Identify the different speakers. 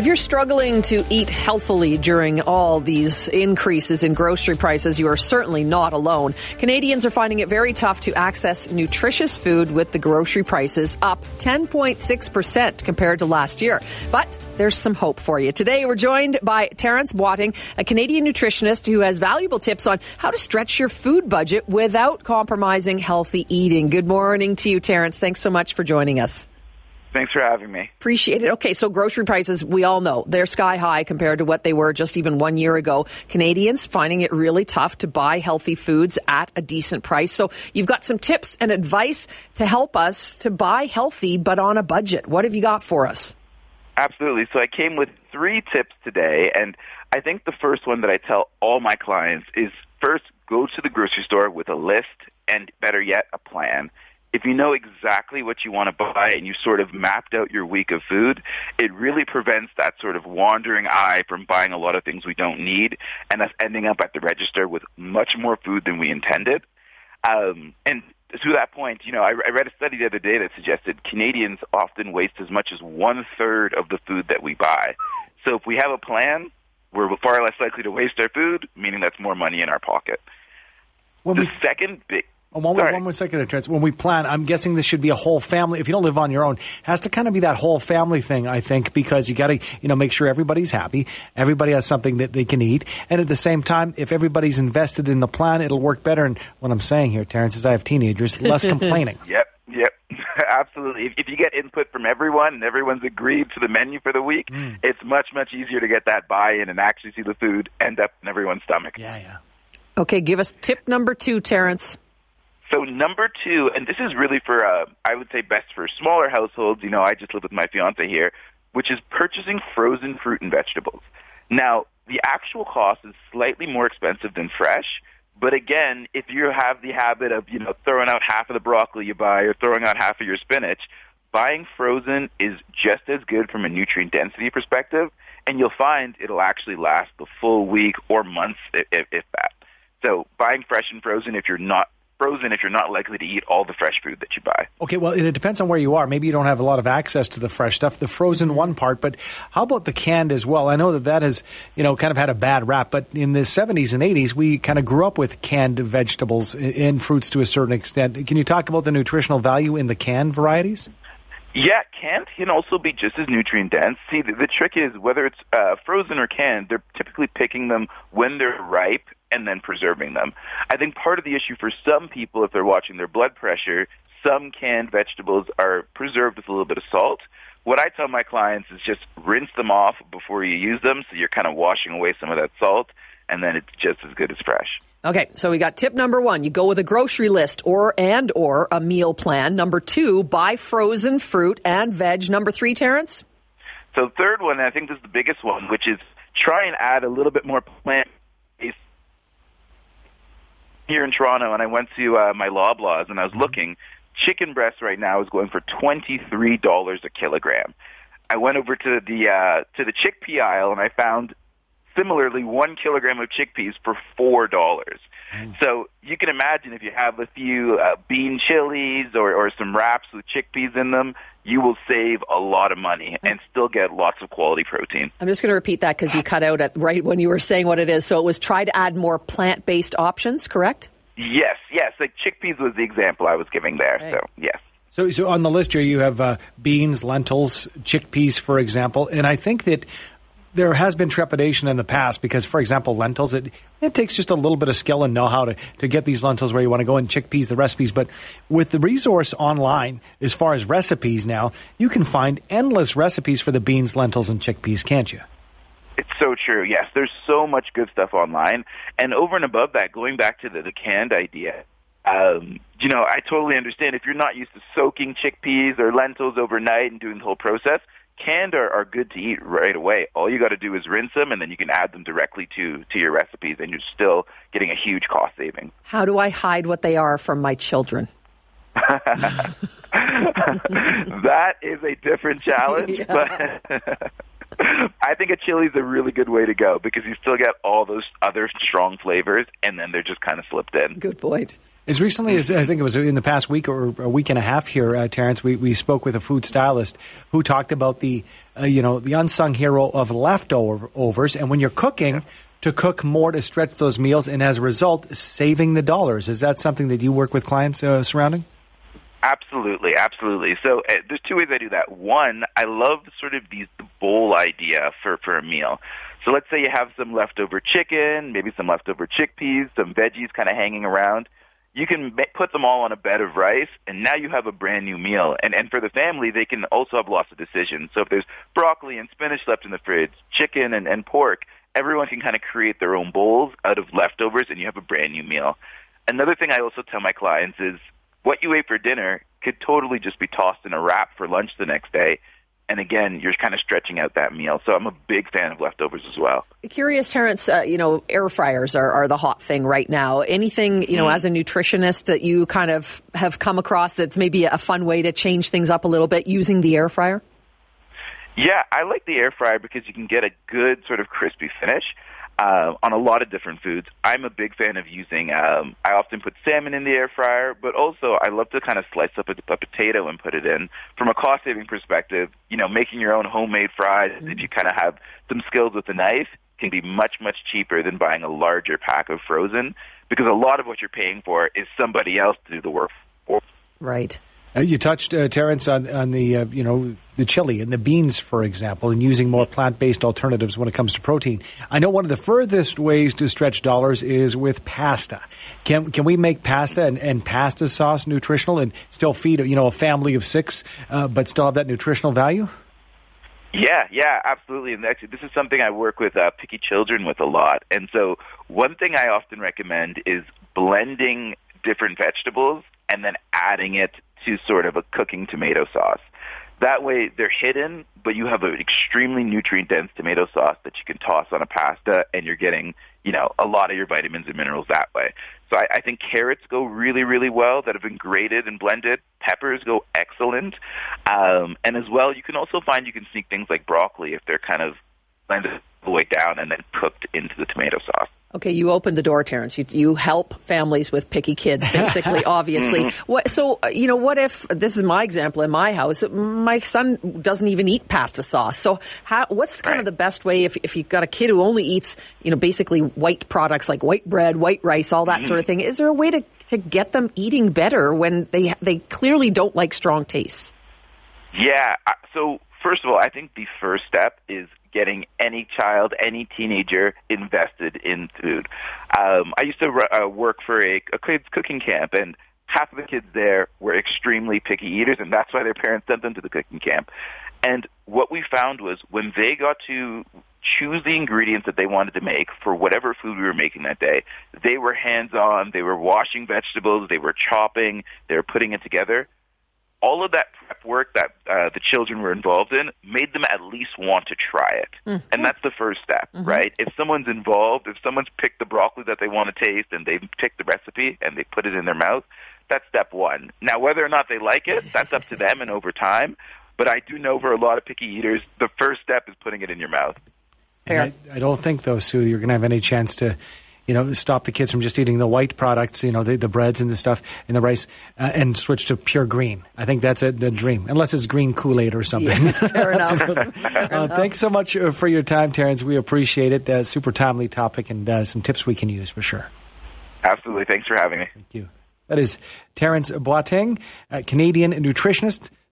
Speaker 1: If you're struggling to eat healthily during all these increases in grocery prices, you are certainly not alone. Canadians are finding it very tough to access nutritious food with the grocery prices up 10.6% compared to last year. But there's some hope for you. Today, we're joined by Terence Boateng, a Canadian nutritionist who has valuable tips on how to stretch your food budget without compromising healthy eating. Good morning to you, Terence. Thanks so much for joining us.
Speaker 2: Thanks for having me.
Speaker 1: Appreciate it. Okay, so grocery prices, we all know they're sky high compared to what they were just even one year ago. Canadians finding it really tough to buy healthy foods at a decent price. So you've got some tips and advice to help us to buy healthy but on a budget. What have you got for us?
Speaker 2: Absolutely. So I came with three tips today, and I think the first one that I tell all my clients is first go to the grocery store with a list and better yet, a plan if you know exactly what you want to buy and you sort of mapped out your week of food, it really prevents that sort of wandering eye from buying a lot of things we don't need and us ending up at the register with much more food than we intended. Um, and to that point, you know, I, I read a study the other day that suggested Canadians often waste as much as one third of the food that we buy. So if we have a plan, we're far less likely to waste our food, meaning that's more money in our pocket. Well, the we- second big
Speaker 3: Oh, one, more, one more second, Trent. When we plan, I'm guessing this should be a whole family. If you don't live on your own, has to kind of be that whole family thing, I think, because you got to, you know, make sure everybody's happy, everybody has something that they can eat, and at the same time, if everybody's invested in the plan, it'll work better. And what I'm saying here, Terence, is I have teenagers, less complaining.
Speaker 2: Yep, yep, absolutely. If, if, you get input from everyone and everyone's agreed to the menu for the week, mm. it's much much easier to get that buy-in and actually see the food end up in everyone's stomach.
Speaker 3: Yeah, yeah.
Speaker 1: Okay, give us tip number two, Terence.
Speaker 2: So number two, and this is really for, uh, I would say best for smaller households. You know, I just live with my fiance here, which is purchasing frozen fruit and vegetables. Now, the actual cost is slightly more expensive than fresh, but again, if you have the habit of, you know, throwing out half of the broccoli you buy or throwing out half of your spinach, buying frozen is just as good from a nutrient density perspective, and you'll find it'll actually last the full week or months if, if that. So buying fresh and frozen, if you're not frozen if you're not likely to eat all the fresh food that you buy.
Speaker 3: Okay, well, it depends on where you are. Maybe you don't have a lot of access to the fresh stuff, the frozen one part, but how about the canned as well? I know that that has, you know, kind of had a bad rap, but in the 70s and 80s, we kind of grew up with canned vegetables and fruits to a certain extent. Can you talk about the nutritional value in the canned varieties?
Speaker 2: Yeah, canned can also be just as nutrient dense. See, the, the trick is whether it's uh, frozen or canned, they're typically picking them when they're ripe and then preserving them. I think part of the issue for some people, if they're watching their blood pressure, some canned vegetables are preserved with a little bit of salt. What I tell my clients is just rinse them off before you use them, so you're kind of washing away some of that salt, and then it's just as good as fresh.
Speaker 1: Okay, so we got tip number one: you go with a grocery list or and or a meal plan. Number two: buy frozen fruit and veg. Number three, Terence.
Speaker 2: So third one, I think this is the biggest one, which is try and add a little bit more plant here in Toronto, and I went to uh, my Loblaws, and I was looking. Chicken breast right now is going for twenty three dollars a kilogram. I went over to the uh, to the chickpea aisle, and I found similarly one kilogram of chickpeas for four dollars. Mm. So you can imagine if you have a few uh, bean chilies or, or some wraps with chickpeas in them, you will save a lot of money and still get lots of quality protein.
Speaker 1: I'm just going to repeat that because you cut out at right when you were saying what it is. So it was try to add more plant based options, correct?
Speaker 2: Yes, yes. Like chickpeas was the example I was giving there. Right. So yes.
Speaker 3: So, so on the list here, you have uh, beans, lentils, chickpeas, for example, and I think that there has been trepidation in the past because, for example, lentils, it, it takes just a little bit of skill and know how to, to get these lentils where you want to go and chickpeas, the recipes. But with the resource online, as far as recipes now, you can find endless recipes for the beans, lentils, and chickpeas, can't you?
Speaker 2: It's so true. Yes, there's so much good stuff online. And over and above that, going back to the, the canned idea, um, you know, I totally understand if you're not used to soaking chickpeas or lentils overnight and doing the whole process – canned are, are good to eat right away. All you got to do is rinse them, and then you can add them directly to to your recipes, and you're still getting a huge cost saving.
Speaker 1: How do I hide what they are from my children?
Speaker 2: that is a different challenge, yeah. but I think a chili is a really good way to go because you still get all those other strong flavors, and then they're just kind of slipped in.
Speaker 1: Good point.
Speaker 3: As recently as I think it was in the past week or a week and a half here, uh, Terence, we, we spoke with a food stylist who talked about the uh, you know the unsung hero of leftovers, and when you're cooking, to cook more to stretch those meals, and as a result, saving the dollars. Is that something that you work with clients uh, surrounding?
Speaker 2: Absolutely, absolutely. So uh, there's two ways I do that. One, I love sort of these the bowl idea for for a meal. So let's say you have some leftover chicken, maybe some leftover chickpeas, some veggies kind of hanging around. You can put them all on a bed of rice, and now you have a brand new meal. And and for the family, they can also have lots of decisions. So if there's broccoli and spinach left in the fridge, chicken and, and pork, everyone can kind of create their own bowls out of leftovers, and you have a brand new meal. Another thing I also tell my clients is what you ate for dinner could totally just be tossed in a wrap for lunch the next day. And again, you're kind of stretching out that meal. So I'm a big fan of leftovers as well.
Speaker 1: Curious, Terence, uh, you know, air fryers are, are the hot thing right now. Anything, you know, mm. as a nutritionist that you kind of have come across that's maybe a fun way to change things up a little bit using the air fryer?
Speaker 2: Yeah, I like the air fryer because you can get a good sort of crispy finish uh, on a lot of different foods. I'm a big fan of using. Um, I often put salmon in the air fryer, but also I love to kind of slice up a, a potato and put it in. From a cost saving perspective, you know, making your own homemade fries, mm-hmm. if you kind of have some skills with a knife, can be much much cheaper than buying a larger pack of frozen because a lot of what you're paying for is somebody else to do the work for.
Speaker 1: Right.
Speaker 3: Uh, you touched, uh, Terence, on, on the uh, you know the chili and the beans, for example, and using more plant based alternatives when it comes to protein. I know one of the furthest ways to stretch dollars is with pasta. Can can we make pasta and, and pasta sauce nutritional and still feed you know a family of six, uh, but still have that nutritional value?
Speaker 2: Yeah, yeah, absolutely. And actually, this is something I work with uh, picky children with a lot. And so, one thing I often recommend is blending different vegetables and then adding it to sort of a cooking tomato sauce. That way they're hidden, but you have an extremely nutrient dense tomato sauce that you can toss on a pasta and you're getting, you know, a lot of your vitamins and minerals that way. So I, I think carrots go really, really well that have been grated and blended. Peppers go excellent. Um, and as well, you can also find you can sneak things like broccoli if they're kind of blended all the way down and then cooked into the tomato sauce.
Speaker 1: Okay, you opened the door, Terence. You, you help families with picky kids, basically, obviously. Mm-hmm. What, so, uh, you know, what if this is my example in my house? My son doesn't even eat pasta sauce. So, how, what's kind right. of the best way if, if you've got a kid who only eats, you know, basically white products like white bread, white rice, all that mm-hmm. sort of thing? Is there a way to, to get them eating better when they they clearly don't like strong tastes?
Speaker 2: Yeah. So, first of all, I think the first step is getting any child, any teenager invested in food. Um, I used to uh, work for a, a kids cooking camp, and half of the kids there were extremely picky eaters, and that's why their parents sent them to the cooking camp. And what we found was when they got to choose the ingredients that they wanted to make for whatever food we were making that day, they were hands on, they were washing vegetables, they were chopping, they were putting it together all of that prep work that uh, the children were involved in made them at least want to try it. Mm-hmm. And that's the first step, mm-hmm. right? If someone's involved, if someone's picked the broccoli that they want to taste and they've picked the recipe and they put it in their mouth, that's step one. Now, whether or not they like it, that's up to them and over time. But I do know for a lot of picky eaters, the first step is putting it in your mouth.
Speaker 3: I, I, don't think, though, Sue, you're going to have any chance to you know, stop the kids from just eating the white products, you know, the, the breads and the stuff and the rice, uh, and switch to pure green. I think that's a, the dream, unless it's green Kool Aid or something.
Speaker 1: Yeah, fair enough.
Speaker 3: fair uh, Thanks so much uh, for your time, Terence. We appreciate it. Uh, super timely topic and uh, some tips we can use for sure.
Speaker 2: Absolutely. Thanks for having me.
Speaker 3: Thank you. That is Terence Boateng, Canadian nutritionist.